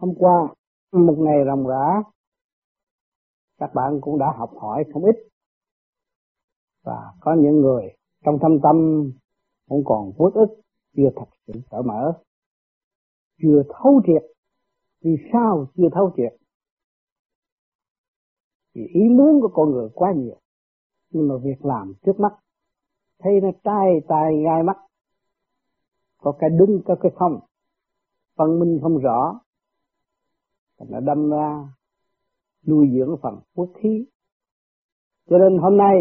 hôm qua, một ngày ròng rã, các bạn cũng đã học hỏi không ít. Và có những người trong thâm tâm cũng còn uất ức, chưa thật sự cởi mở, chưa thấu triệt. Vì sao chưa thấu triệt? Vì ý muốn của con người quá nhiều, nhưng mà việc làm trước mắt, thấy nó trai tai gai mắt. Có cái đúng có cái không phân minh không rõ nó đâm ra, nuôi dưỡng phần quốc khí. Cho nên hôm nay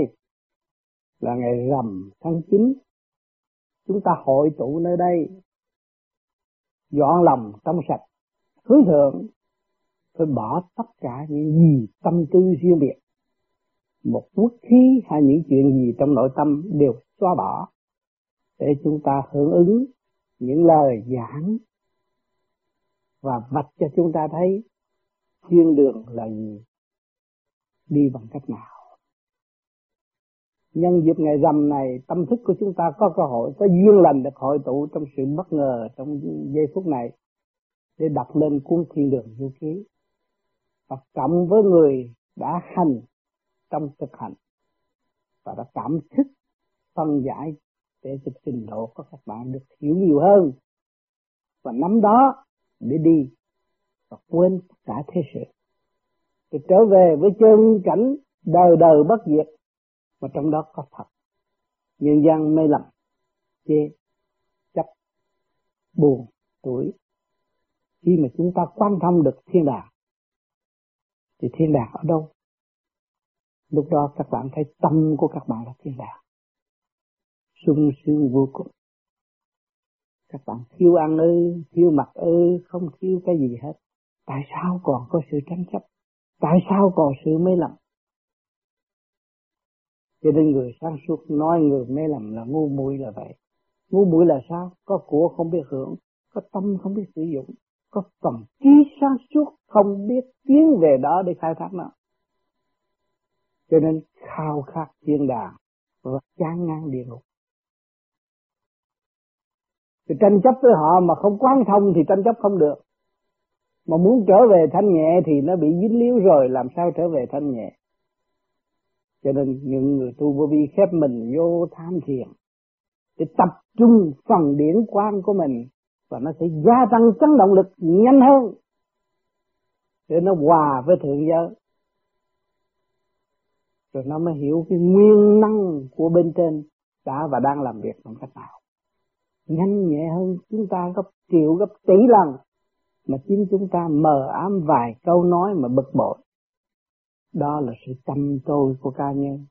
là ngày rằm tháng 9 chúng ta hội tụ nơi đây, dọn lòng trong sạch, hướng thượng. Phải bỏ tất cả những gì tâm tư riêng biệt, một quốc khí hay những chuyện gì trong nội tâm đều xóa bỏ để chúng ta hưởng ứng những lời giảng. Và vạch cho chúng ta thấy thiên đường là gì? Đi bằng cách nào? Nhân dịp ngày rằm này, tâm thức của chúng ta có cơ hội, có duyên lành được hội tụ trong sự bất ngờ trong giây phút này để đọc lên cuốn thiên đường du ký và cộng với người đã hành trong thực hành và đã cảm thức, phân giải để cho trình độ của các bạn được hiểu nhiều hơn. Và nắm đó để đi và quên tất cả thế sự. Thì trở về với chân cảnh đời đời bất diệt, mà trong đó có thật nhân gian mê lầm, chê, chấp, buồn tuổi khi mà chúng ta quan thông được thiên đàng, thì thiên đàng ở đâu? Lúc đó các bạn thấy tâm của các bạn là thiên đàng. Sung sướng vô cùng. Các bạn thiếu ăn ư thiếu mặc ư, không thiếu cái gì hết tại sao còn có sự tranh chấp? Tại sao còn sự mê lầm? Cho nên người sáng suốt nói người mê lầm là ngu muội là vậy. Ngu muội là sao? Có của không biết hưởng, có tâm không biết sử dụng, có phần trí sáng suốt không biết tiến về đó để khai thác nó. Cho nên khao khát thiên đàng và chán ngang địa ngục. Thì tranh chấp với họ mà không quan thông thì tranh chấp không được mà muốn trở về thanh nhẹ thì nó bị dính líu rồi, làm sao trở về thanh nhẹ? Cho nên những người tu vô vi khép mình vô tham thiền để tập trung phần điển quan của mình và nó sẽ gia tăng chấn động lực nhanh hơn. Để nó hòa với thượng giới. Rồi nó mới hiểu cái nguyên năng của bên trên đã và đang làm việc bằng cách nào. Nhanh nhẹ hơn chúng ta gấp triệu, gấp tỷ lần mà chính chúng ta mờ ám vài câu nói mà bực bội. Đó là sự tâm tôi của cá nhân.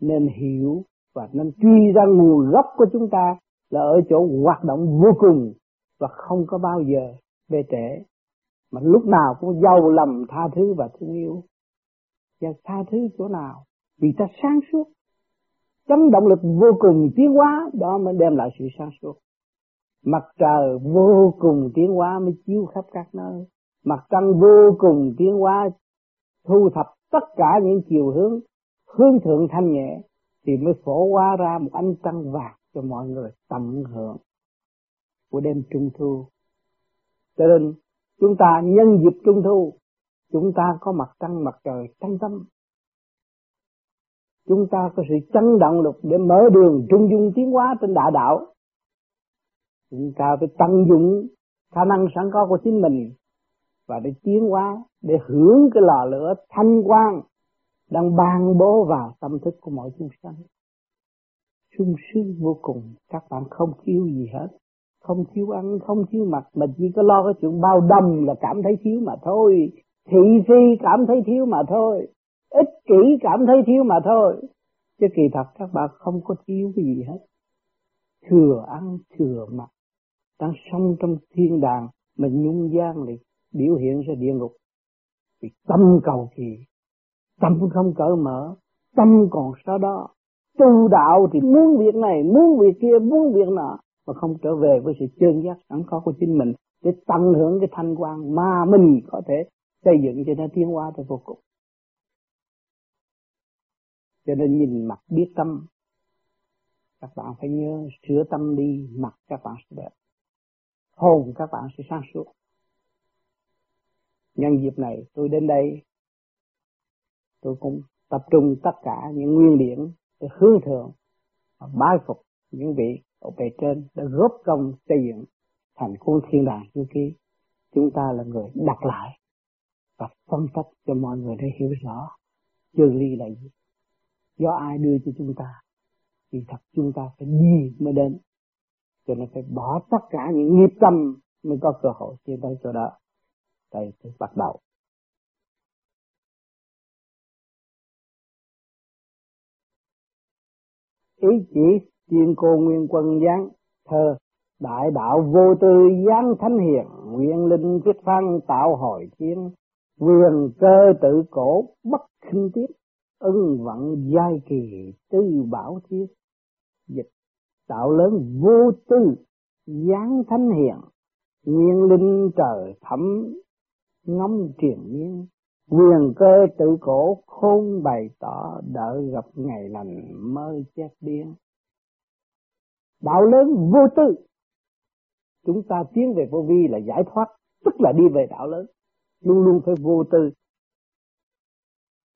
Nên hiểu và nên truy ra nguồn gốc của chúng ta là ở chỗ hoạt động vô cùng và không có bao giờ bê trễ. Mà lúc nào cũng giàu lầm tha thứ và thương yêu. Và tha thứ chỗ nào? Vì ta sáng suốt. Chấn động lực vô cùng tiến hóa, đó mới đem lại sự sáng suốt mặt trời vô cùng tiến hóa mới chiếu khắp các nơi. Mặt trăng vô cùng tiến hóa thu thập tất cả những chiều hướng hướng thượng thanh nhẹ, thì mới phổ hóa ra một ánh trăng vàng cho mọi người tận hưởng của đêm trung thu. Cho nên, chúng ta nhân dịp trung thu, chúng ta có mặt trăng, mặt trời trong tâm. Chúng ta có sự chấn động lực để mở đường trung dung tiến hóa trên đại đạo chúng ta phải tận dụng khả năng sẵn có của chính mình và để tiến hóa, để hưởng cái lò lửa thanh quang đang ban bố vào tâm thức của mọi chúng sanh. Sung sướng vô cùng, các bạn không thiếu gì hết. Không thiếu ăn, không thiếu mặc. Mà chỉ có lo cái chuyện bao đồng là cảm thấy thiếu mà thôi. Thị phi cảm thấy thiếu mà thôi. Ích kỷ cảm thấy thiếu mà thôi. Chứ kỳ thật các bạn không có thiếu cái gì hết. Thừa ăn, thừa mặc đang sống trong thiên đàng, mà nhung gian thì biểu hiện ra địa ngục. Vì tâm cầu kỳ tâm không cởi mở, tâm còn sau đó. Tu đạo thì muốn việc này, muốn việc kia, muốn việc nọ, mà không trở về với sự chân giác sẵn có của chính mình để tận hưởng cái thanh quan mà mình có thể xây dựng cho nó tiến hóa tới vô cùng. Cho nên nhìn mặt biết tâm, các bạn phải nhớ sửa tâm đi, mặt các bạn sẽ đẹp hồn các bạn sẽ sáng suốt. Nhân dịp này, tôi đến đây, tôi cũng tập trung tất cả những nguyên điểm để hướng thượng và bái phục những vị ở bề trên đã góp công xây dựng thành khuôn thiên đàng như kia chúng ta là người đặt lại và phân tích cho mọi người để hiểu rõ chân ly là gì. Do ai đưa cho chúng ta, thì thật chúng ta phải đi mới đến cho nên phải bỏ tất cả những nghiệp tâm mới có cơ hội tiến tới chỗ đó. Đây tôi bắt đầu. Ý chỉ tiên cô nguyên quân giáng, thơ đại đạo vô tư giáng thánh hiền nguyên linh viết phan tạo hồi thiên quyền cơ tự cổ bất khinh tiết, ưng vận giai kỳ tư bảo thiết, dịch tạo lớn vô tư, giáng thánh hiền nguyên linh trời thẩm ngâm truyền miên. Quyền cơ tự cổ khôn bày tỏ đợi gặp ngày lành mơ chết điên. Đạo lớn vô tư, chúng ta tiến về vô vi là giải thoát, tức là đi về đạo lớn. Luôn luôn phải vô tư.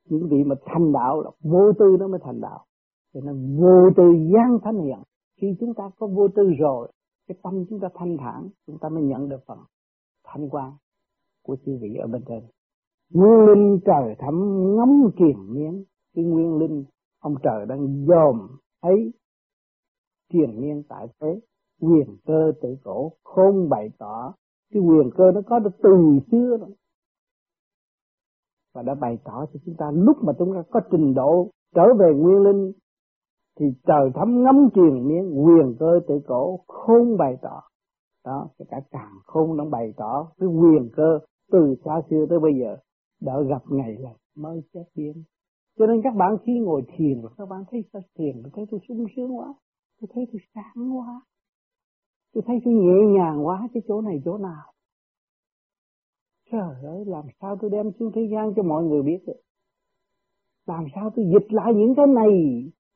Những vị mà thành đạo là vô tư nó mới thành đạo. Cho nên vô tư gian thánh hiền khi chúng ta có vô tư rồi, cái tâm chúng ta thanh thản, chúng ta mới nhận được phần thanh quan của chư vị ở bên trên. Nguyên linh trời thẩm ngắm kiềm miên cái nguyên linh ông trời đang dòm thấy triền miên tại thế, quyền cơ tự cổ không bày tỏ. Cái quyền cơ nó có được từ xưa rồi. Và đã bày tỏ cho chúng ta lúc mà chúng ta có trình độ trở về nguyên linh thì trời thấm ngắm truyền miếng quyền cơ tự cổ không bày tỏ. Đó cái cả càng không đang bày tỏ cái quyền cơ từ xa xưa tới bây giờ. Đã gặp ngày là mới chết biến. Cho nên các bạn khi ngồi thiền các bạn thấy sao thiền tôi thấy tôi sung sướng quá. Tôi thấy tôi sáng quá. Tôi thấy tôi nhẹ nhàng quá cái chỗ này chỗ nào. Trời ơi, làm sao tôi đem xuống thế gian cho mọi người biết được? Làm sao tôi dịch lại những cái này?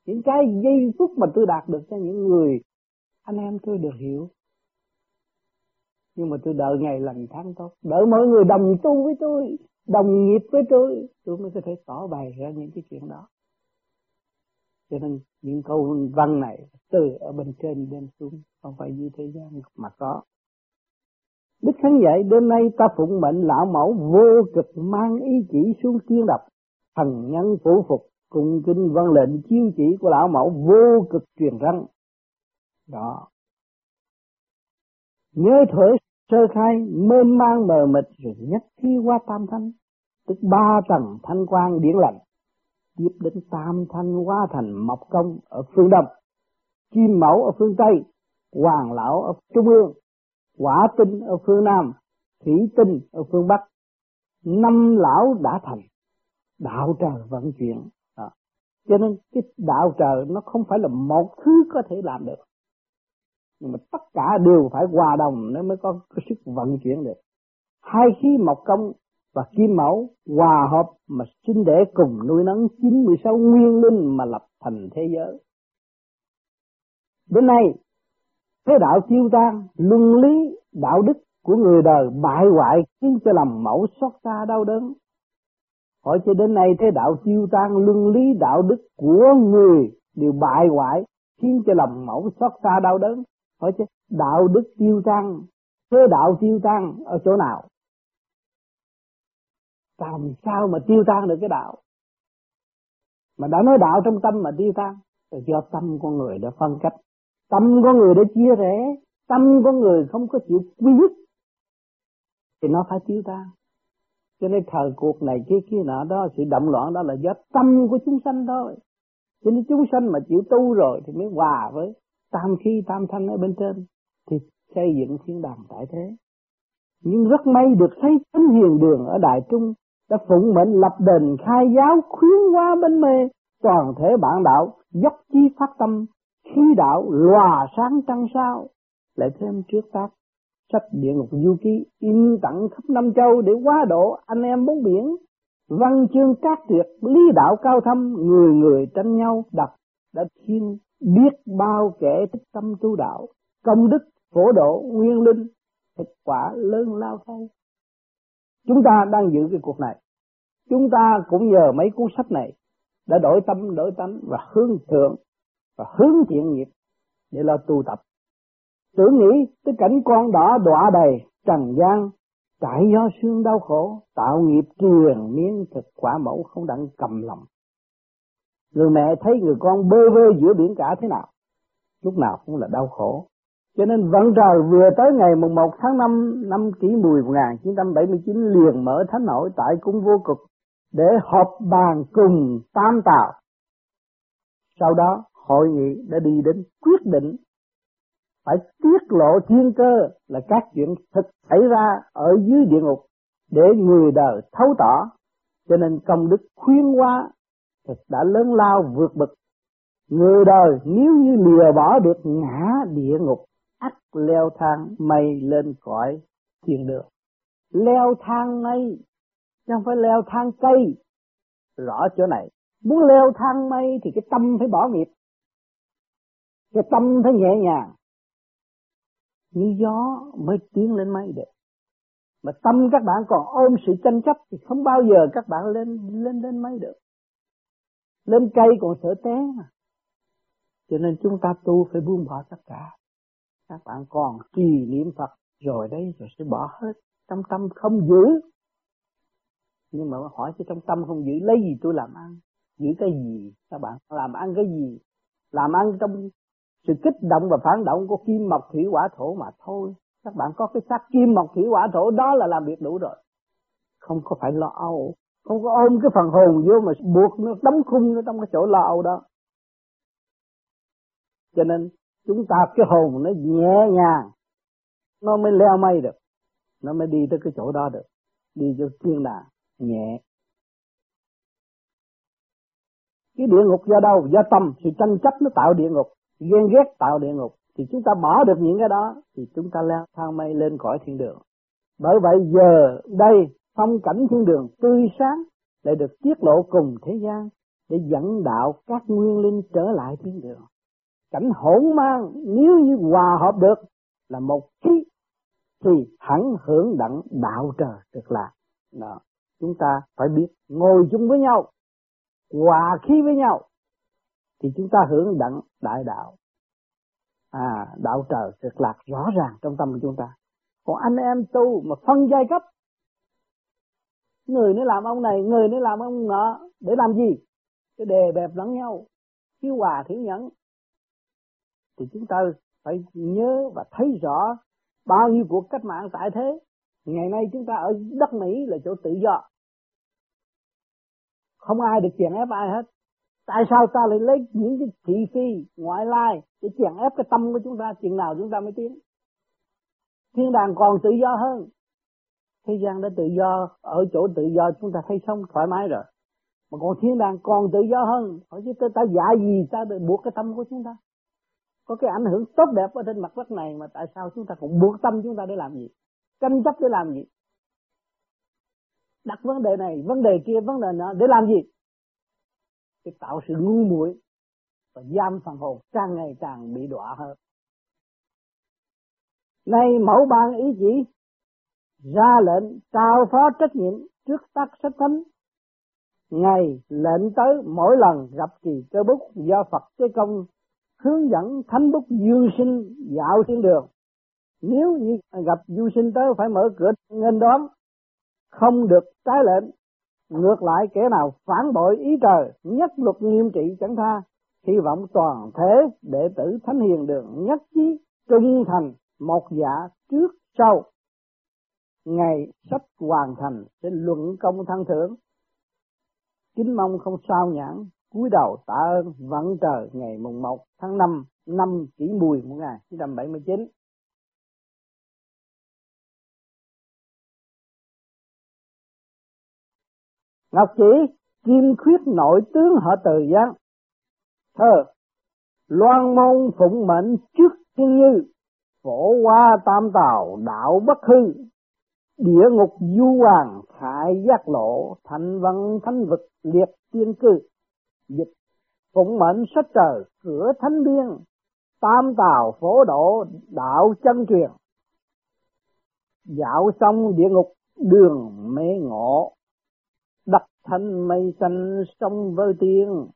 Những cái giây phút mà tôi đạt được cho những người anh em tôi được hiểu. Nhưng mà tôi đợi ngày lành tháng tốt. Đợi mọi người đồng tu với tôi, đồng nghiệp với tôi tôi mới có thể tỏ bày ra những cái chuyện đó. Cho nên những câu văn này từ ở bên trên đem xuống, không phải như thế gian mà có. Đức Thánh dạy, đêm nay ta phụng mệnh lão mẫu vô cực mang ý chỉ xuống tiên đập, thần nhân phủ phục cung kính văn lệnh chiêu chỉ của lão mẫu vô cực truyền răng. Đó. Nhớ thuở sơ khai mê mang mờ mịt, rồi nhất khi qua tam thanh. Tức ba tầng thanh quang điển lành, tiếp đến tam thanh hóa thành mộc công ở phương đông. Kim mẫu ở phương tây, hoàng lão ở trung ương, quả tinh ở phương nam, thủy tinh ở phương bắc. Năm lão đã thành, đạo trời vận chuyển cho nên cái đạo trời nó không phải là một thứ có thể làm được nhưng mà tất cả đều phải hòa đồng nó mới có cái sức vận chuyển được hai khí mộc công và kim mẫu hòa hợp mà sinh để cùng nuôi nấng 96 nguyên linh mà lập thành thế giới. Đến nay, thế đạo tiêu tan, luân lý, đạo đức của người đời bại hoại khiến cho làm mẫu xót xa đau đớn. Hỏi cho đến nay thế đạo tiêu tan, luân lý, đạo đức của người đều bại hoại khiến cho lòng mẫu xót xa đau đớn. Hỏi chứ đạo đức tiêu tan, thế đạo tiêu tan ở chỗ nào? làm sao mà tiêu tan được cái đạo mà đã nói đạo trong tâm mà tiêu tan là do tâm con người đã phân cách tâm con người đã chia rẽ tâm con người không có chịu quy nhất thì nó phải tiêu tan cho nên thời cuộc này kia kia nọ đó, sự động loạn đó là do tâm của chúng sanh thôi. Cho nên chúng sanh mà chịu tu rồi thì mới hòa với tam khí, tam thanh ở bên trên, thì xây dựng thiên đàng tại thế. Nhưng rất may được thấy thánh hiền đường ở đại trung đã phụng mệnh lập đền khai giáo khuyến hóa bên mê toàn thể bạn đạo, dốc chi phát tâm, khí đạo, lòa sáng trăng sao. Lại thêm trước tác sách địa ngục du ký in tặng khắp năm châu để quá độ anh em bốn biển. Văn chương các tuyệt, lý đạo cao thâm, người người tranh nhau đọc. Đã thiên biết bao kẻ thích tâm tu đạo, công đức, phổ độ, nguyên linh thực quả lớn lao thay chúng ta đang giữ cái cuộc này. Chúng ta cũng nhờ mấy cuốn sách này đã đổi tâm, đổi tánh và hướng thượng và hướng thiện nghiệp để lo tu tập tưởng nghĩ tới cảnh con đỏ đọa đầy trần gian trải do xương đau khổ, tạo nghiệp truyền miếng thực quả mẫu không đặng cầm lòng người mẹ thấy người con bơ vơ giữa biển cả thế nào, lúc nào cũng là đau khổ cho nên vận trời vừa tới ngày mùng 1 tháng 5 năm kỷ mùi 1979 liền mở thánh hội tại cung vô cực để họp bàn cùng tam tạo. Sau đó, hội nghị đã đi đến quyết định phải tiết lộ thiên cơ là các chuyện thực xảy ra ở dưới địa ngục để người đời thấu tỏ. Cho nên công đức khuyên hóa thực đã lớn lao vượt bậc. Người đời nếu như lìa bỏ được ngã địa ngục, ắt leo thang mây lên cõi thiên đường. Leo thang mây, chứ không phải leo thang cây. Rõ chỗ này, muốn leo thang mây thì cái tâm phải bỏ nghiệp. Cái tâm phải nhẹ nhàng như gió mới tiến lên mây được. Mà tâm các bạn còn ôm sự tranh chấp thì không bao giờ các bạn lên lên lên mây được. Lên cây còn sợ té mà. Cho nên chúng ta tu phải buông bỏ tất cả. Các bạn còn trì niệm Phật, rồi đấy rồi sẽ bỏ hết. Trong tâm không giữ. Nhưng mà hỏi cho trong tâm không giữ, lấy gì tôi làm ăn? Giữ cái gì? Các bạn làm ăn cái gì? Làm ăn trong sự kích động và phản động của kim mộc thủy hỏa thổ mà thôi. Các bạn có cái xác kim mộc thủy hỏa thổ đó là làm việc đủ rồi. Không có phải lo âu. Không có ôm cái phần hồn vô mà buộc nó, đóng khung nó trong cái chỗ lo âu đó. Cho nên chúng ta cái hồn nó nhẹ nhàng, nó mới leo mây được. Nó mới đi tới cái chỗ đó được. Đi cho thiên đàng, nhẹ. Cái địa ngục do đâu? Do tâm. Sự tranh chấp nó tạo địa ngục ghen ghét tạo địa ngục, thì chúng ta bỏ được những cái đó, thì chúng ta leo thang mây lên cõi thiên đường. Bởi vậy giờ đây, phong cảnh thiên đường tươi sáng lại được tiết lộ cùng thế gian để dẫn đạo các nguyên linh trở lại thiên đường. Cảnh hỗn mang, nếu như hòa hợp được, là một khí thì hẳn hưởng đặng đạo trời cực lạc. Đó, chúng ta phải biết ngồi chung với nhau, hòa khí với nhau thì chúng ta hưởng đặng đại đạo. À đạo trời cực lạc rõ ràng trong tâm của chúng ta. Còn anh em tu mà phân giai cấp, người nó làm ông này, người nó làm ông nọ, để làm gì? Để đề bẹp lẫn nhau thiếu hòa thiếu nhẫn. Thì chúng ta phải nhớ và thấy rõ bao nhiêu cuộc cách mạng tại thế. Ngày nay chúng ta ở đất Mỹ là chỗ tự do. Không ai được chèn ép ai hết tại sao ta lại lấy những cái thị phi ngoại lai để chèn ép cái tâm của chúng ta chừng nào chúng ta mới tiến? Thiên đàng còn tự do hơn. Thế gian đã tự do ở chỗ tự do chúng ta thấy sống thoải mái rồi. Mà còn thiên đàng còn tự do hơn. Hỏi chứ ta, ta dạ gì ta để buộc cái tâm của chúng ta? Có cái ảnh hưởng tốt đẹp ở trên mặt đất này mà tại sao chúng ta cũng buộc tâm chúng ta để làm gì? Tranh chấp để làm gì? Đặt vấn đề này vấn đề kia vấn đề nọ để làm gì? Để tạo sự ngu muội và giam phần hồn càng ngày càng bị đọa hơn. Nay mẫu ban ý chỉ ra lệnh trao phó trách nhiệm trước tác sách thánh. Ngày lệnh tới mỗi lần gặp kỳ cơ bút do Phật tế công hướng dẫn thánh bút dương sinh dạo trên đường. Nếu như gặp du sinh tới phải mở cửa nghênh đón, không được trái lệnh ngược lại kẻ nào phản bội ý trời, nhất luật nghiêm trị chẳng tha, hy vọng toàn thế đệ tử thánh hiền đường nhất trí, trung thành một dạ trước sau. Ngày sắp hoàn thành sẽ luận công thăng thưởng. Kính mong không sao nhãn, cúi đầu tạ ơn vận trời ngày mùng 1 tháng 5 năm kỷ mùi 1979 Ngọc chỉ kim khuyết nội tướng họ từ giang. Thơ, loan môn phụng mệnh trước thiên như, phổ hoa tam tào đạo bất hư, địa ngục du hoàng khải giác lộ, thành văn thánh vực liệt tiên cư. Dịch, phụng mệnh sách trời, cửa thánh biên, tam tào phổ độ đạo chân truyền. Dạo xong địa ngục đường mê ngộ thanh mây xanh sông với tiên.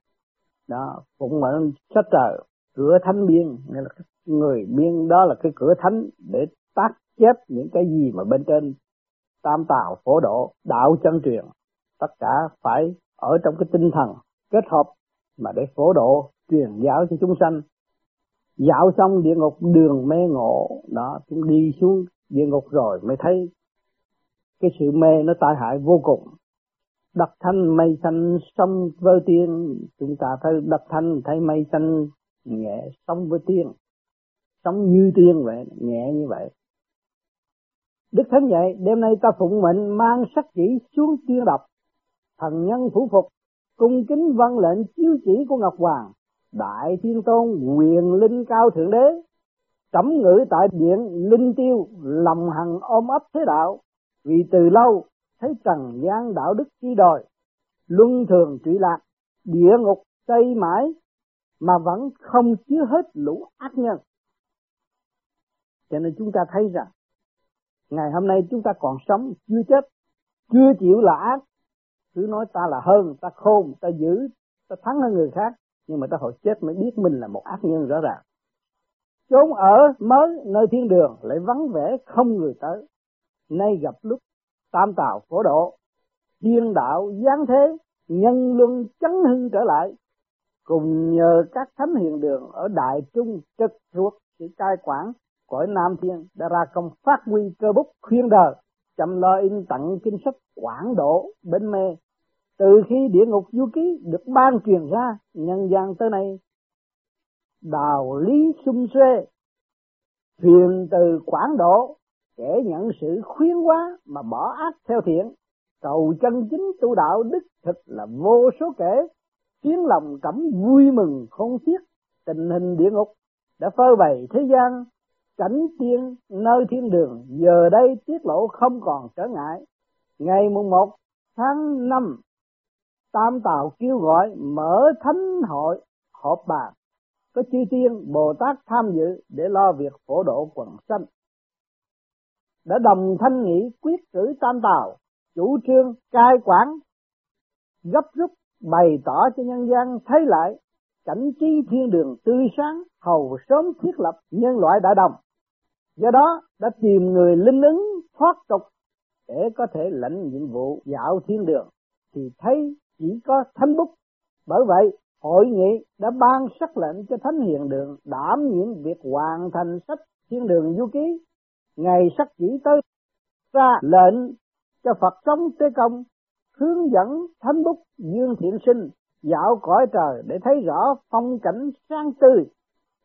Đó, cũng mệnh sách trời cửa thánh biên. Nghĩa là người biên đó là cái cửa thánh để tác chép những cái gì mà bên trên tam tào phổ độ, đạo chân truyền. Tất cả phải ở trong cái tinh thần kết hợp mà để phổ độ, truyền giáo cho chúng sanh. Dạo xong địa ngục, đường mê ngộ. Đó, chúng đi xuống địa ngục rồi mới thấy cái sự mê nó tai hại vô cùng đặt thanh mây xanh sông với tiên. Chúng ta phải đặt thanh thấy mây xanh nhẹ sông với tiên sống như tiên vậy, nhẹ như vậy. Đức thánh dạy, đêm nay ta phụng mệnh mang sắc chỉ xuống tiên đọc, thần nhân phủ phục, cung kính văn lệnh chiếu chỉ của ngọc hoàng, đại thiên tôn, quyền linh cao thượng đế cẩm ngự tại điện linh tiêu, lòng hằng ôm ấp thế đạo. Vì từ lâu thấy trần gian đạo đức chi đòi luân thường trụy lạc, địa ngục xây mãi, mà vẫn không chứa hết lũ ác nhân. Cho nên chúng ta thấy rằng, ngày hôm nay chúng ta còn sống chưa chết, chưa chịu là ác. Cứ nói ta là hơn, ta khôn, ta giữ ta thắng hơn người khác, nhưng mà ta hồi chết mới biết mình là một ác nhân rõ ràng. Chốn ở mới nơi thiên đường, lại vắng vẻ không người tới. Nay gặp lúc tam tào phổ độ thiên đạo giáng thế, nhân luân chấn hưng trở lại, cùng nhờ các thánh hiền đường ở đại trung trực thuộc sự cai quản cõi nam thiên đã ra công phát huy cơ bút khuyên đời chăm lo in tặng kinh sách quảng độ bên mê. Từ khi địa ngục du ký được ban truyền ra, nhân gian tới nay đào lý sung xuê, truyền từ quảng độ kẻ nhận sự khuyên hóa mà bỏ ác theo thiện. Cầu chân chính tu đạo đức thực là vô số kể. Tiếng lòng cảm vui mừng không xiết tình hình địa ngục đã phơi bày thế gian. Cảnh tiên, nơi thiên đường, giờ đây tiết lộ không còn trở ngại. Ngày mùng một tháng năm, tam tào kêu gọi mở thánh hội họp bàn. Có chư tiên bồ tát tham dự để lo việc phổ độ quần sanh đã đồng thanh nghị quyết cử tam tàu, chủ trương, cai quản, gấp rút bày tỏ cho nhân gian thấy lại cảnh trí thiên đường tươi sáng, hầu sớm thiết lập nhân loại đại đồng. Do đó đã tìm người linh ứng, thoát tục để có thể lãnh nhiệm vụ dạo thiên đường, thì thấy chỉ có thánh bút bởi vậy, hội nghị đã ban sắc lệnh cho thánh hiền đường đảm nhiệm việc hoàn thành sách thiên đường du ký ngày sắc chỉ tới ra lệnh cho Phật sống tế công hướng dẫn thánh bút dương thiện sinh dạo cõi trời để thấy rõ phong cảnh sáng tươi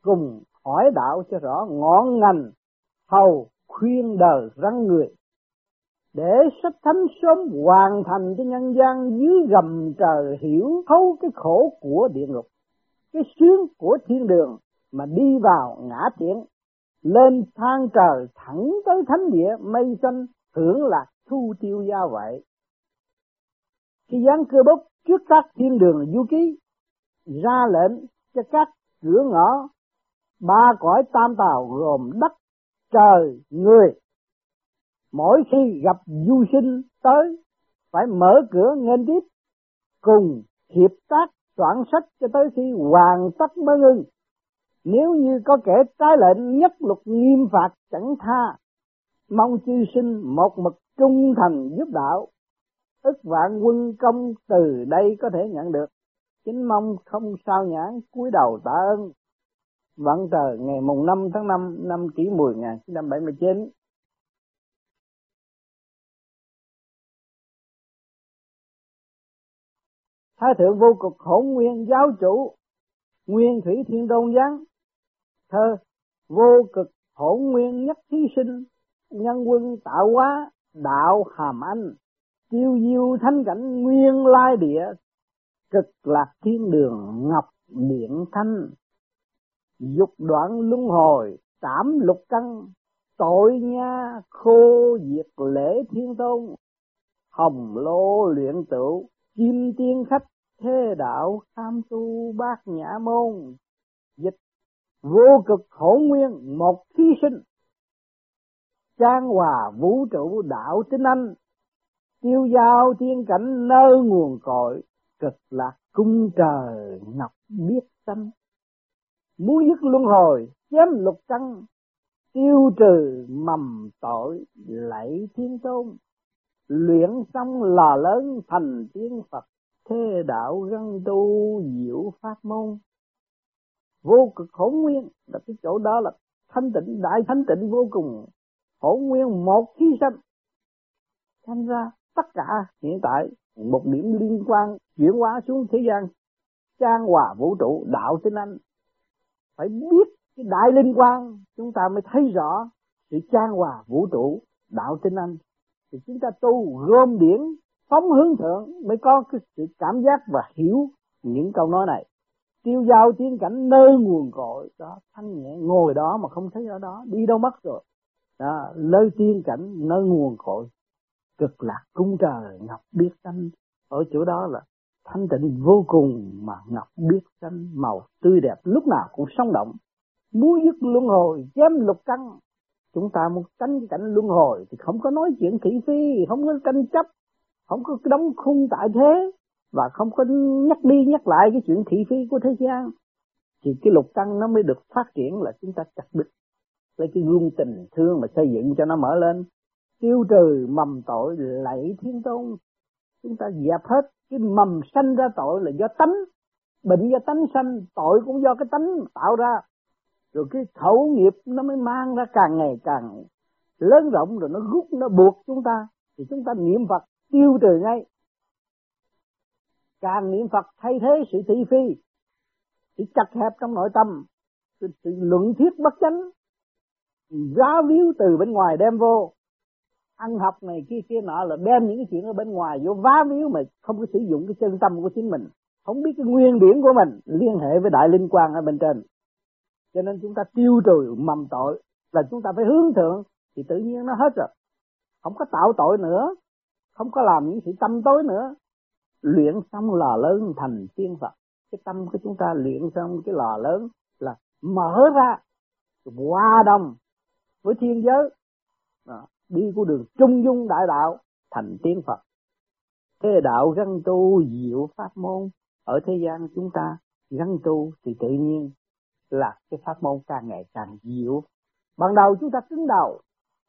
cùng hỏi đạo cho rõ ngọn ngành, hầu khuyên đời răng người. Để sách thánh sớm hoàn thành cho nhân gian dưới gầm trời hiểu thấu cái khổ của địa ngục, cái sướng của thiên đường mà đi vào ngã tiện lên thang trời thẳng tới thánh địa, mây xanh hưởng lạc thu tiêu gia vậy khi giáng cơ bốc trước các thiên đường du ký, ra lệnh cho các cửa ngõ, ba cõi tam tàu gồm đất, trời, người. Mỗi khi gặp du sinh tới, phải mở cửa nghênh tiếp, cùng hiệp tác soạn sách cho tới khi hoàn tất mới ngưng nếu như có kẻ trái lệnh nhất luật nghiêm phạt chẳng tha, mong chư sinh một mực trung thành giúp đạo ức vạn quân công từ đây có thể nhận được. Chính mong không sao nhãn cúi đầu tạ ơn. Vận trời ngày mùng 5 tháng 5 năm kỷ mùi 1979 Thái thượng vô cực hỗn nguyên giáo chủ, Nguyên thủy thiên tôn giáng. Thơ, vô cực hỗn nguyên nhất thí sinh, Nhân quân tạo hóa, đạo hàm anh, Tiêu diêu thanh cảnh nguyên lai địa, Cực lạc thiên đường ngọc điện thanh, Dục đoạn luân hồi, tám lục căn, Tội nha khô diệt lễ thiên tôn, Hồng lô luyện tựu, Kim tiên khách, thế đạo tham tu bát nhã môn, dịch vô cực khổ nguyên, một thí sinh. Trang hòa, vũ trụ, đạo tinh anh. Tiêu giao thiên cảnh, nơi nguồn cội. Cực lạc cung trời, ngọc biết xanh. Muốn dứt luân hồi, chém lục căn tiêu trừ mầm tội, lạy thiên tôn. Luyện xong là lớn, thành tiên phật. Thế đạo gân tu, diệu pháp môn vô cực hỗn nguyên. Là cái chỗ đó là thanh tịnh, đại thanh tịnh vô cùng. Hỗn nguyên một khí sanh. Thành ra tất cả hiện tại một điểm liên quan chuyển hóa xuống thế gian, trang hòa vũ trụ, đạo tinh anh. Phải biết cái đại liên quan chúng ta mới thấy rõ sự trang hòa vũ trụ, đạo tinh anh. Thì chúng ta tu gom điển, phóng hướng thượng, mới có cái sự cảm giác và hiểu những câu nói này tiêu giao tiến cảnh nơi nguồn cội đó thanh nhẹ ngồi đó mà không thấy ở đó đi đâu mất rồi. Đó, nơi tiên cảnh nơi nguồn cội cực lạc cung trời ngọc biết xanh ở chỗ đó là thanh tịnh vô cùng mà ngọc biết xanh màu tươi đẹp lúc nào cũng sống động. Muốn dứt luân hồi chém lục căn. Chúng ta muốn tránh cái cảnh luân hồi thì không có nói chuyện thị phi không có tranh chấp không có đóng khung tại thế và không có nhắc đi nhắc lại cái chuyện thị phi của thế gian. Thì cái lục căn nó mới được phát triển là chúng ta chặt đứt lấy cái gương tình thương mà xây dựng cho nó mở lên. Tiêu trừ mầm tội lạy thiên tôn. Chúng ta dẹp hết cái mầm sanh ra tội là do tánh. Bệnh do tánh sanh, tội cũng do cái tánh tạo ra. Rồi cái khẩu nghiệp nó mới mang ra càng ngày càng lớn rộng, rồi nó rút, nó buộc chúng ta. Thì chúng ta niệm Phật, tiêu trừ ngay càng niệm Phật thay thế sự thị phi sự chặt hẹp trong nội tâm sự, sự luận thuyết bất chánh giá víu từ bên ngoài đem vô. Ăn học này kia kia nọ là đem những cái chuyện ở bên ngoài vô vá víu mà không có sử dụng cái chân tâm của chính mình không biết cái nguyên điển của mình liên hệ với đại linh quang ở bên trên. Cho nên chúng ta tiêu trừ mầm tội là chúng ta phải hướng thượng thì tự nhiên nó hết rồi. Không có tạo tội nữa không có làm những sự tâm tối nữa luyện xong lò lớn thành tiên Phật. Cái tâm của chúng ta luyện xong cái lò lớn là mở ra hòa đồng với thiên giới. Đó, đi của đường trung dung đại đạo thành tiên Phật. Thế đạo gắn tu diệu pháp môn ở thế gian chúng ta gắn tu thì tự nhiên là cái pháp môn càng ngày càng diệu. Ban đầu chúng ta cứng đầu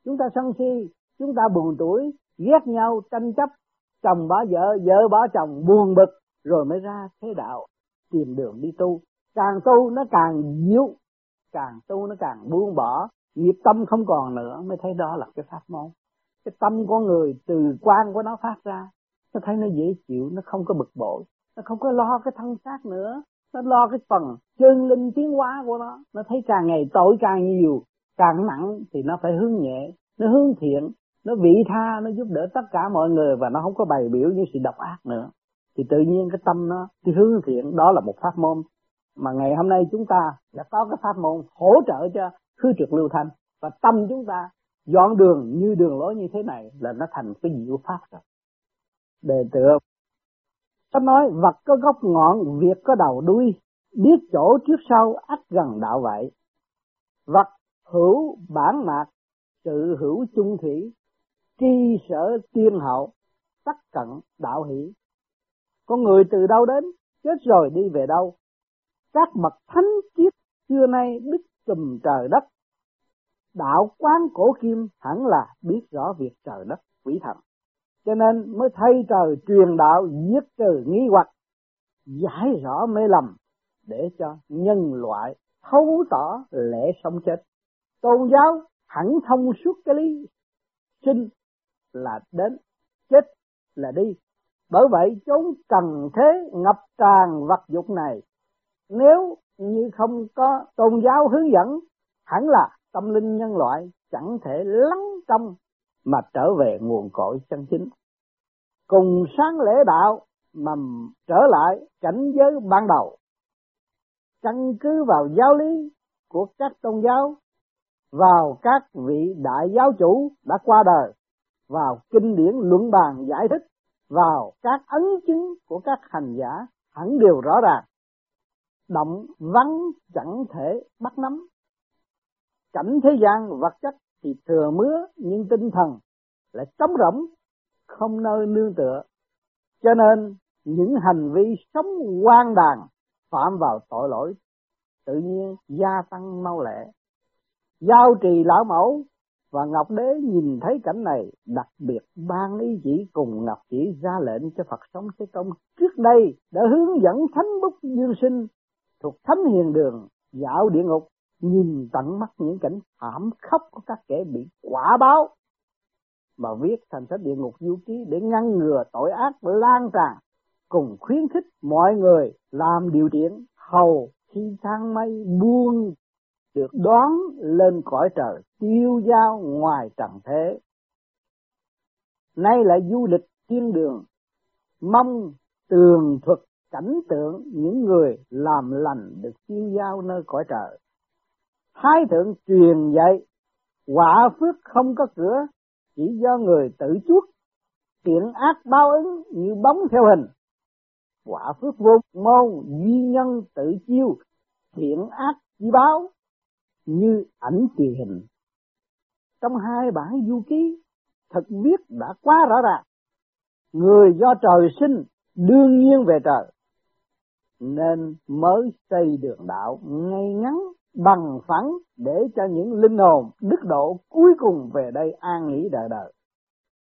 chúng ta sân si chúng ta buồn tuổi ghét nhau tranh chấp chồng bỏ vợ vợ bỏ chồng buồn bực, rồi mới ra thế đạo, tìm đường đi tu. Càng tu nó càng yếu càng tu nó càng buông bỏ. Nghiệp tâm không còn nữa, mới thấy đó là cái pháp môn. Cái tâm của người từ quan của nó phát ra, nó thấy nó dễ chịu, nó không có bực bội, nó không có lo cái thân xác nữa. Nó lo cái phần chân linh tiến hóa của nó. Nó thấy càng ngày tội càng nhiều, càng nặng thì nó phải hướng nhẹ, nó hướng thiện nó vị tha, nó giúp đỡ tất cả mọi người và nó không có bày biểu những sự độc ác nữa. Thì tự nhiên cái tâm nó, cái hướng thiện, đó là một pháp môn. Mà ngày hôm nay chúng ta đã có cái pháp môn hỗ trợ cho khứ trượt lưu thanh. Và tâm chúng ta dọn đường như đường lối như thế này là nó thành cái diệu pháp rồi. Đề tựa có nói, vật có gốc ngọn, việc có đầu đuôi, biết chỗ trước sau ắt gần đạo vậy. Vật hữu bản mạc, sự hữu chung thủy tri sở tiên hậu, tất cận đạo hỷ. Con người từ đâu đến, chết rồi đi về đâu? Các bậc thánh triết xưa nay đức trùm trời đất. Đạo quán cổ kim hẳn là biết rõ việc trời đất quỷ thần. Cho nên mới thay trời truyền đạo, giết trừ nghi hoặc, giải rõ mê lầm, để cho nhân loại thấu tỏ lẽ sống chết. Tôn giáo hẳn thông suốt cái lý sinh là đến chết là đi. Bởi vậy chúng cần thế ngập tràn vật dục này. Nếu như không có tôn giáo hướng dẫn, hẳn là tâm linh nhân loại chẳng thể lắng trong mà trở về nguồn cội chân chính. Cùng sáng lễ đạo mà trở lại cảnh giới ban đầu. Căn cứ vào giáo lý của các tôn giáo, vào các vị đại giáo chủ đã qua đời vào kinh điển luận bàn giải thích, vào các ấn chứng của các hành giả hẳn đều rõ ràng. Động vắng chẳng thể bắt nắm. Cảnh thế gian vật chất thì thừa mứa, nhưng tinh thần lại trống rỗng, không nơi nương tựa. Cho nên những hành vi sống quan đàn phạm vào tội lỗi tự nhiên gia tăng mau lẹ. Giao trì lão mẫu và Ngọc Đế nhìn thấy cảnh này, đặc biệt ban ý chỉ cùng Ngọc chỉ ra lệnh cho Phật sống Thế Công trước đây đã hướng dẫn Thánh Bút Dương Sinh thuộc Thánh Hiền Đường, dạo địa ngục, nhìn tận mắt những cảnh thảm khốc của các kẻ bị quả báo. Mà viết thành sách địa ngục du ký để ngăn ngừa tội ác lan tràn, cùng khuyến khích mọi người làm điều thiện hầu khi thang mây buông được đón lên cõi trời tiêu giao ngoài trần thế. Nay lại du lịch thiên đường, mong tường thuật cảnh tượng những người làm lành được tiêu giao nơi cõi trời. Thái thượng truyền dạy, quả phước không có cửa, chỉ do người tự chuốc, tiện ác bao ứng như bóng theo hình. Quả phước vô môn, duy nhân tự chiêu, thiện ác chi báo, như ảnh kỳ hình. Trong hai bản du ký, thật viết đã quá rõ ràng. Người do trời sinh đương nhiên về trời, nên mới xây đường đạo ngay ngắn bằng phẳng để cho những linh hồn đức độ cuối cùng về đây an nghỉ đời đời.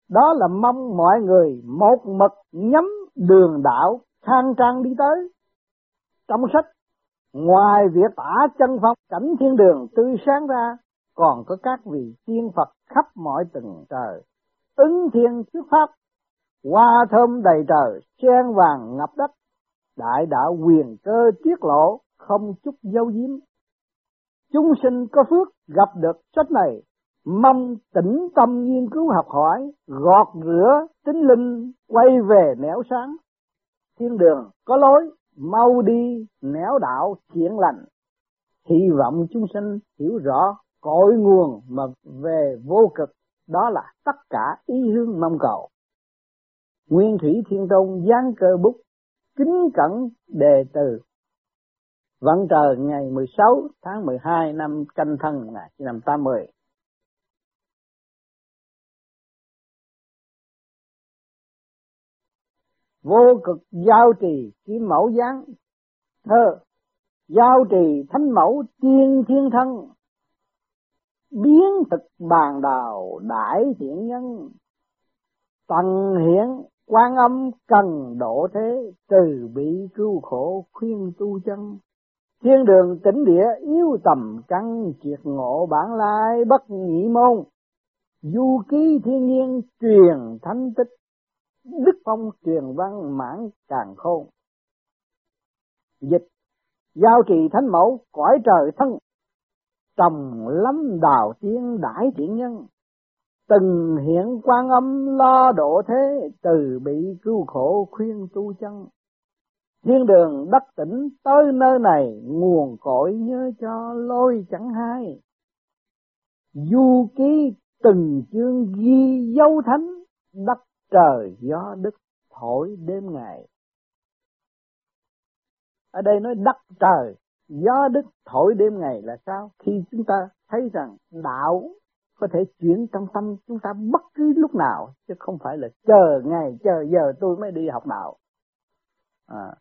Đó là mong mọi người một mực nhắm đường đạo khang trang đi tới. Trong sách Ngoài việc tả chân phong cảnh thiên đường tươi sáng ra, còn có các vị tiên Phật khắp mọi tầng trời. Ứng thiên thuyết pháp, hoa thơm đầy trời, sen vàng ngập đất, đại đạo quyền cơ tiết lộ, không chút dấu diếm. Chúng sinh có phước gặp được sách này, mong tĩnh tâm nghiên cứu học hỏi, gọt rửa tính linh, quay về nẻo sáng. Thiên đường có lối, mau đi, néo đạo thiện lành. Hy vọng chúng sinh hiểu rõ cội nguồn mà về vô cực, đó là tất cả ý hướng mong cầu. Nguyên thủy thiên tôn giáng cơ bút, kính cẩn đề từ. Vận trời ngày 16 tháng 12 năm canh thân 1980 vô cực giao trì kim mẫu dáng, thơ giao trì thánh mẫu tiên thiên thân. Biến thực bàn đào đại thiện nhân. Tần hiển quan âm cần độ thế từ bị cứu khổ khuyên tu chân. Thiên đường tỉnh địa yếu tầm căn triệt ngộ bản lai bất nhị môn. Du ký thiên nhiên truyền thánh tích đức phong truyền văn mãn càng khôn. Dịch, giao trì thánh mẫu, cõi trời thân. Trồng lắm đào tiên đại thiện nhân. Từng hiện quan âm lo độ thế, từ bị cứu khổ khuyên tu chân. Thiên đường đất tỉnh tới nơi này, nguồn cội nhớ cho lôi chẳng hai. Du ký từng chương ghi dấu thánh, đất trời gió đất thổi đêm ngày. Ở đây nói đất trời gió đất thổi đêm ngày là sao? Khi chúng ta thấy rằng đạo có thể chuyển trong tâm chúng ta bất cứ lúc nào chứ không phải là chờ ngày chờ giờ tôi mới đi học đạo. À,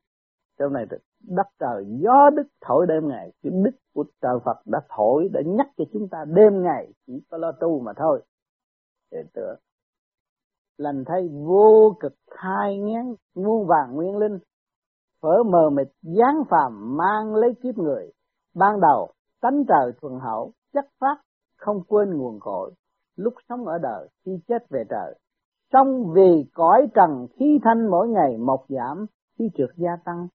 trong này đất trời gió đức thổi đêm ngày. Cái đức của trời Phật đã thổi đã nhắc cho chúng ta đêm ngày chỉ có lo tu mà thôi. Để tựa lành thay vô cực thai ngán muôn vàng nguyên linh, phở mờ mịt giáng phàm mang lấy kiếp người. Ban đầu, tánh trời thuần hậu, chất phát, không quên nguồn cội. Lúc sống ở đời, khi chết về trời trong vì cõi trần khí thanh mỗi ngày một giảm, khi trượt gia tăng,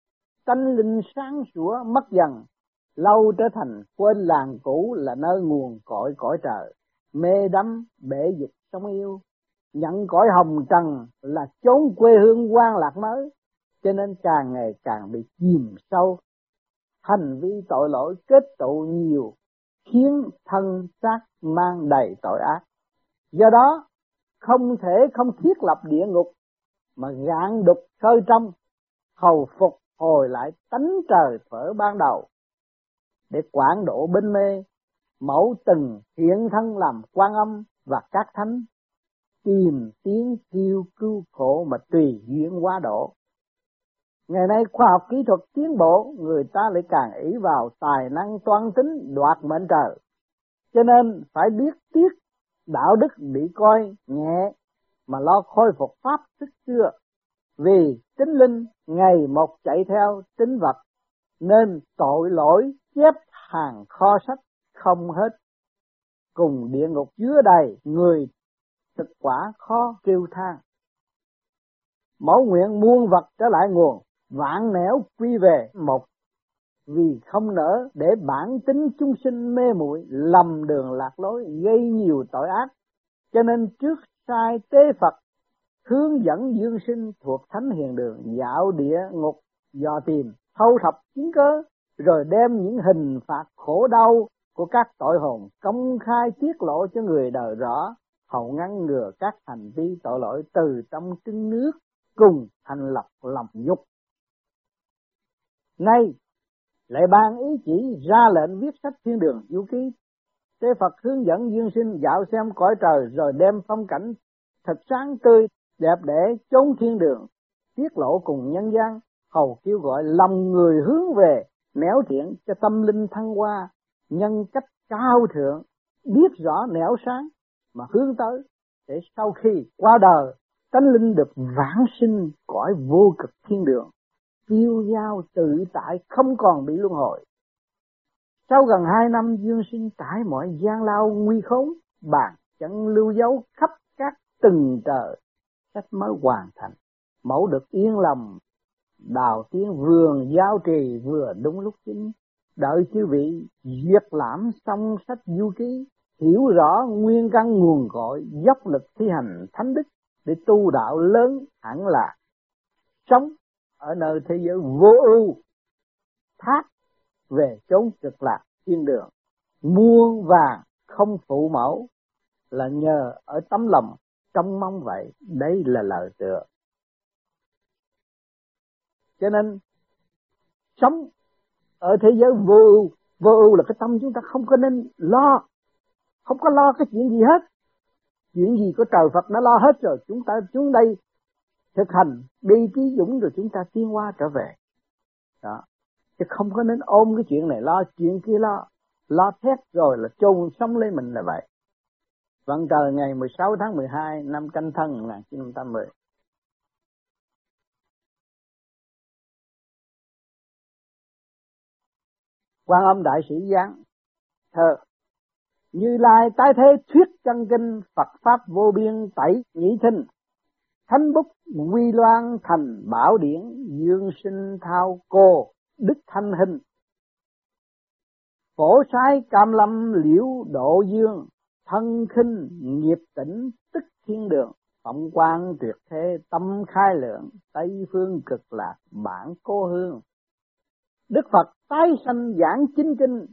tánh linh sáng sủa mất dần, lâu trở thành quên làng cũ là nơi nguồn cội cõi trời. Mê đắm bể dịch sống yêu nhận cõi hồng trần là chốn quê hương quan lạc mới, cho nên càng ngày càng bị chìm sâu. Hành vi tội lỗi kết tụ nhiều, khiến thân xác mang đầy tội ác. Do đó, không thể không thiết lập địa ngục, mà gạn đục khơi trong hầu phục hồi lại tánh trời phở ban đầu, để quản độ bên mê, mẫu từng hiện thân làm quan âm và các thánh tìm tiếng kêu cứu khổ mà tùy duyên quá độ. Ngày nay khoa học kỹ thuật tiến bộ, người ta lại càng ý vào tài năng toan tính đoạt mệnh trời. Cho nên phải biết tiếc đạo đức bị coi nhẹ mà lo khôi phục pháp thức xưa. Vì tính linh ngày một chạy theo tính vật, nên tội lỗi chép hàng kho sách không hết. Cùng địa ngục chứa đầy người thực quả khó kêu than mẫu nguyện muôn vật trở lại nguồn, vạn nẻo quy về một vì không nỡ để bản tính chúng sinh mê muội, lầm đường lạc lối, gây nhiều tội ác. Cho nên trước sai tế Phật, hướng dẫn dương sinh thuộc thánh hiền đường, dạo địa ngục, dò tìm, thâu thập chứng cớ, rồi đem những hình phạt khổ đau của các tội hồn công khai tiết lộ cho người đời rõ hậu ngăn ngừa các hành vi tội lỗi từ trong trứng nước cùng thành lập lòng nhục. Nay, lại ban ý chỉ ra lệnh viết sách thiên đường du ký. Tế Phật hướng dẫn dương sinh dạo xem cõi trời rồi đem phong cảnh thật sáng tươi, đẹp để chốn thiên đường, tiết lộ cùng nhân gian. Hầu kêu gọi lòng người hướng về, nẻo thiện cho tâm linh thăng hoa, nhân cách cao thượng, biết rõ nẻo sáng mà hướng tới để sau khi qua đời, tánh linh được vãng sinh cõi vô cực thiên đường, tiêu dao tự tại không còn bị luân hồi. Sau gần hai năm dương sinh trải mọi gian lao nguy khốn bàn chẳng lưu dấu khắp các từng trời sách mới hoàn thành. Mẫu được yên lòng, đào tiếng vườn giao trì vừa đúng lúc chính. Đợi chư vị duyệt lãm xong sách du ký hiểu rõ nguyên căn nguồn cội, dốc lực thi hành thánh đức để tu đạo lớn hẳn là sống ở nơi thế giới vô ưu, thác về chốn cực lạc thiên đường. Muôn vàng không phụ mẫu là nhờ ở tấm lòng trong mong vậy, đấy là lời tựa. Cho nên, sống ở thế giới vô ưu vô ưu là cái tâm chúng ta không có nên lo không có lo cái chuyện gì hết. Chuyện gì có trời Phật nó lo hết rồi. Chúng ta xuống đây thực hành đi trí dũng rồi chúng ta tiến hóa trở về. Đó. Chứ không có nên ôm cái chuyện này, lo chuyện kia, lo lo thét rồi là chôn sống lấy mình là vậy. Vận trời, ngày 16 tháng 12 năm canh thân 1980 quan âm đại sĩ giáng thơ như lai tái thế thuyết chân kinh phật pháp vô biên tẩy nhĩ thinh. Thánh bút quy loan thành bảo điển dương sinh thao cô đức thanh hình. Phổ sai cam lâm liễu độ dương thân khinh nghiệp tỉnh tức thiên đường Phẩm quan tuyệt thế tâm khai lượng tây phương cực lạc bản cô hương. Đức phật tái sanh giảng chính kinh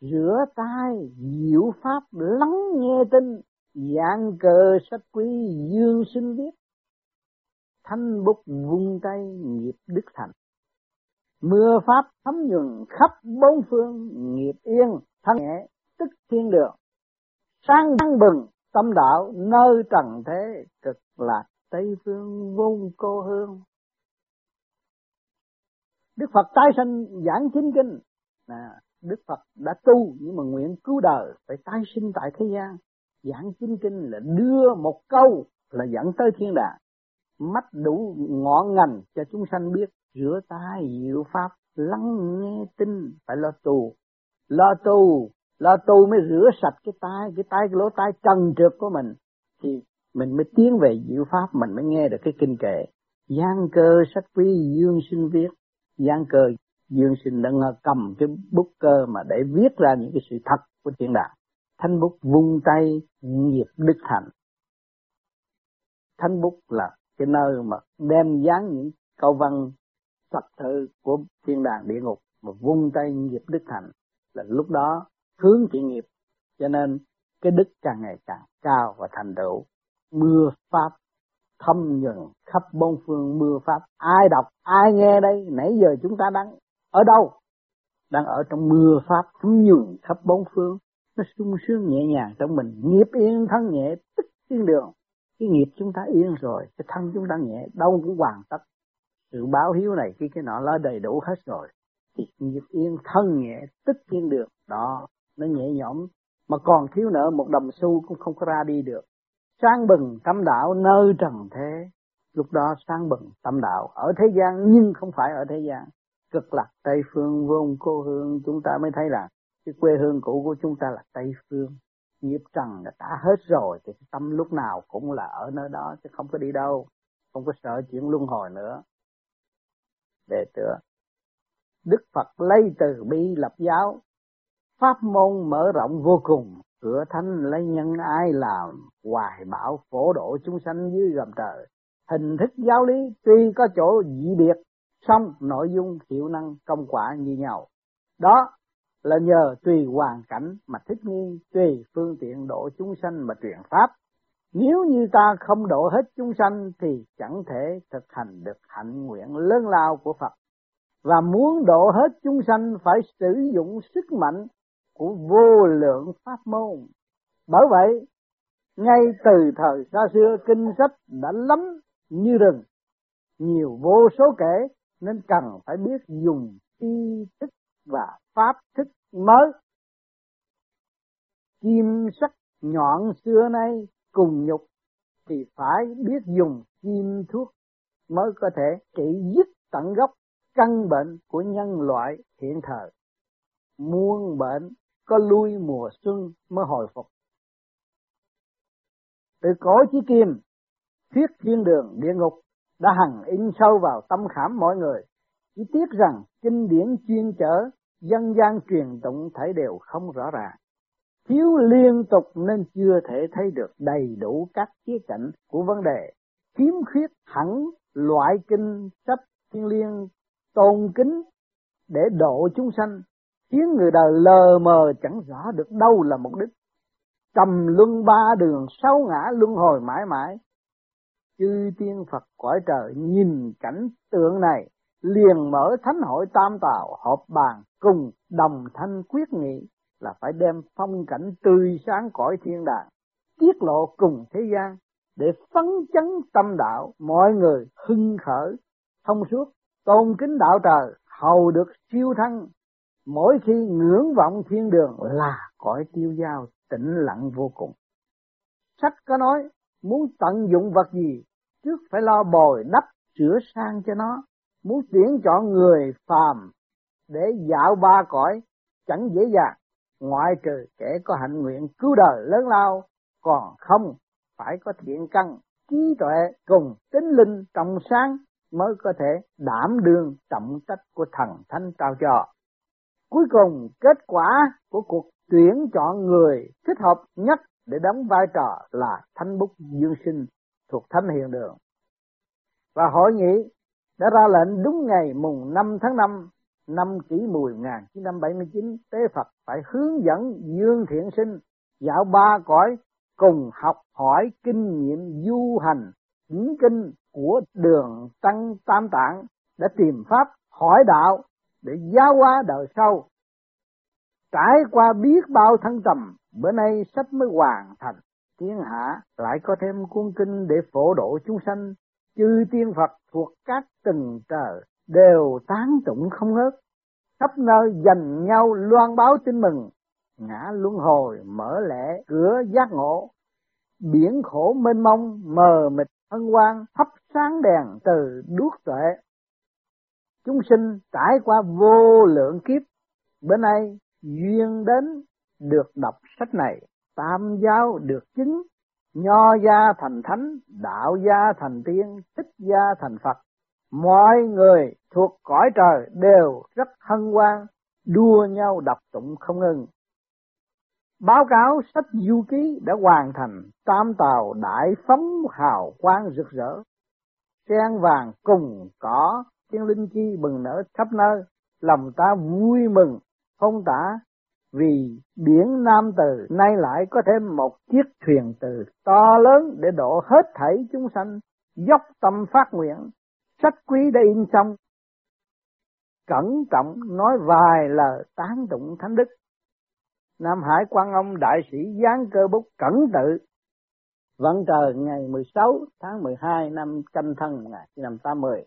rửa tay diệu pháp lắng nghe tin. Dạng cờ sách quý dương sinh viết. Thanh bút vung tay nghiệp đức thành. Mưa pháp thấm nhuần khắp bốn phương nghiệp yên thanh nhẹ tức thiên đường. Sáng đăng bừng tâm đạo nơi trần thế cực lạc tây phương vô cô hương. Đức phật tái sinh giảng chính kinh. À, đức phật đã tu nhưng mà nguyện cứu đời, phải tái sinh tại thế gian. Giảng chính kinh là đưa một câu, là dẫn tới thiên đàng. Mắt đủ ngọn ngành cho chúng sanh biết, rửa tay, diệu pháp, lắng nghe tin, phải lo tu. Lo tu lo tu mới rửa sạch cái tai cái tai cái lỗ tai trần trượt của mình. Thì mình mới tiến về diệu pháp, mình mới nghe được cái kinh kệ. Gian cơ sách quý, dương sinh viết. Gian cơ dương sinh đã cầm cái bút cơ mà để viết ra những cái sự thật của thiên đàng thanh bút vung tay nghiệp đức thành thanh bút là cái nơi mà đem dán những câu văn thật thơ của thiên đàng địa ngục mà vung tay nghiệp đức thành là lúc đó hướng thiện nghiệp, cho nên cái đức càng ngày càng cao và thành tựu. Mưa pháp thâm nhuận khắp bốn phương, mưa pháp. Ai đọc, ai nghe đây? Nãy giờ chúng ta đang ở đâu? Đang ở trong mưa pháp thấm khắp bốn phương. Nó sung sướng nhẹ nhàng trong mình, nghiệp yên thân nhẹ, tức thiên đường. Cái nghiệp chúng ta yên rồi, cái thân chúng ta nhẹ, đâu cũng hoàn tất. Sự báo hiếu này, cái cái nọ là đầy đủ hết rồi. Thì nghiệp yên thân nhẹ, tức thiên đường. Đó, nó nhẹ nhõm. Mà còn thiếu nợ một đồng xu cũng không có ra đi được. Sáng bừng tâm đạo nơi trần thế. Lúc đó sáng bừng tâm đạo ở thế gian, nhưng không phải ở thế gian cực lạc tây phương, vốn cô hương chúng ta mới thấy là cái quê hương cũ của chúng ta là tây phương. Nghiệp trần đã hết rồi, thì tâm lúc nào cũng là ở nơi đó, chứ không có đi đâu, không có sợ chuyện luân hồi nữa. Để tựa đức phật lấy từ bi lập giáo, pháp môn mở rộng vô cùng, cửa thánh lấy nhân ai làm, hoài bảo phổ độ chúng sanh dưới gầm trời. Hình thức giáo lý tuy có chỗ dị biệt song nội dung hiệu năng công quả như nhau đó là nhờ tùy hoàn cảnh mà thích nghi tùy phương tiện độ chúng sanh mà truyền pháp nếu như ta không độ hết chúng sanh thì chẳng thể thực hành được hạnh nguyện lớn lao của Phật. Và muốn độ hết chúng sanh phải sử dụng sức mạnh của vô lượng pháp môn. Bởi vậy, ngay từ thời xa xưa kinh sách đã lắm như rừng, nhiều vô số kể nên cần phải biết dùng tri thức và pháp thức mới. kim sắc nhọn xưa nay cùng nhục thì phải biết dùng kim thuốc mới có thể trị dứt tận gốc căn bệnh của nhân loại hiện thời. Muôn bệnh có lui mùa xuân mới hồi phục. Từ cổ chí kim, thuyết thiên đường địa ngục đã hằng in sâu vào tâm khảm mọi người. Chỉ tiếc rằng kinh điển chuyên chở, dân gian truyền tụng thấy đều không rõ ràng. Thiếu liên tục nên chưa thể thấy được đầy đủ các khía cạnh của vấn đề. Khiếm khuyết hẳn loại kinh sách thiên liêng tôn kính để độ chúng sanh khiến người đời lờ mờ chẳng rõ được đâu là mục đích trầm luân ba đường sáu ngã luân hồi mãi mãi chư tiên phật cõi trời nhìn cảnh tượng này, liền mở thánh hội tam tào họp bàn cùng đồng thanh quyết nghị là phải đem phong cảnh tươi sáng cõi thiên đàng, tiết lộ cùng thế gian để phấn chấn tâm đạo mọi người hưng khởi. Thông suốt, tôn kính đạo trời hầu được siêu thăng. Mỗi khi ngưỡng vọng thiên đường là cõi tiêu dao tĩnh lặng vô cùng. Sách có nói muốn tận dụng vật gì, trước phải lo bồi đắp sửa sang cho nó. Muốn tuyển chọn người phàm để dạo ba cõi, chẳng dễ dàng. Ngoại trừ kẻ có hạnh nguyện cứu đời lớn lao, còn không phải có thiện căn, trí tuệ cùng tính linh trong sáng mới có thể đảm đương trọng trách của thần thánh trao cho. Cuối cùng, kết quả của cuộc tuyển chọn người thích hợp nhất để đóng vai trò là thánh bút dương sinh thuộc thánh hiền đường. Và hội nghị đã ra lệnh đúng ngày mùng 5 tháng 5 năm kỷ mùi 1979 tế Phật phải hướng dẫn Dương Thiện Sinh dạo ba cõi cùng học hỏi kinh nghiệm du hành những kinh của đường tăng tam tạng đã tìm pháp, hỏi đạo để giáo hóa đời sau. Trải qua biết bao thăng trầm, bữa nay sách mới hoàn thành. Thiên hạ lại có thêm cuốn kinh để phổ độ chúng sanh. Chư tiên Phật thuộc các tầng trời đều tán tụng không ngớt. Khắp nơi dành nhau loan báo tin mừng. Ngã luân hồi mở lẽ cửa giác ngộ. Biển khổ mênh mông mờ mịt hân hoan thắp sáng đèn từ đuốc tuệ chúng sinh trải qua vô lượng kiếp bữa nay duyên đến được đọc sách này, tam giáo được chứng, nho gia thành thánh, đạo gia thành tiên, thích gia thành phật. Mọi người thuộc cõi trời đều rất hân hoan, đua nhau đọc tụng không ngừng. Báo cáo sách du ký đã hoàn thành, tam tàu đại phóng hào quang rực rỡ. Sen vàng cùng cỏ thiên linh chi bừng nở khắp nơi, lòng ta vui mừng không tả vì biển Nam Từ, nay lại có thêm một chiếc thuyền từ to lớn để độ hết thảy chúng sanh, dốc tâm phát nguyện sách quý đã in xong. Cẩn trọng nói vài lời tán tụng thánh đức. Nam Hải quan ông đại sĩ giáng cơ bút cẩn tự, vận trời ngày 16 tháng 12 năm canh thân 1980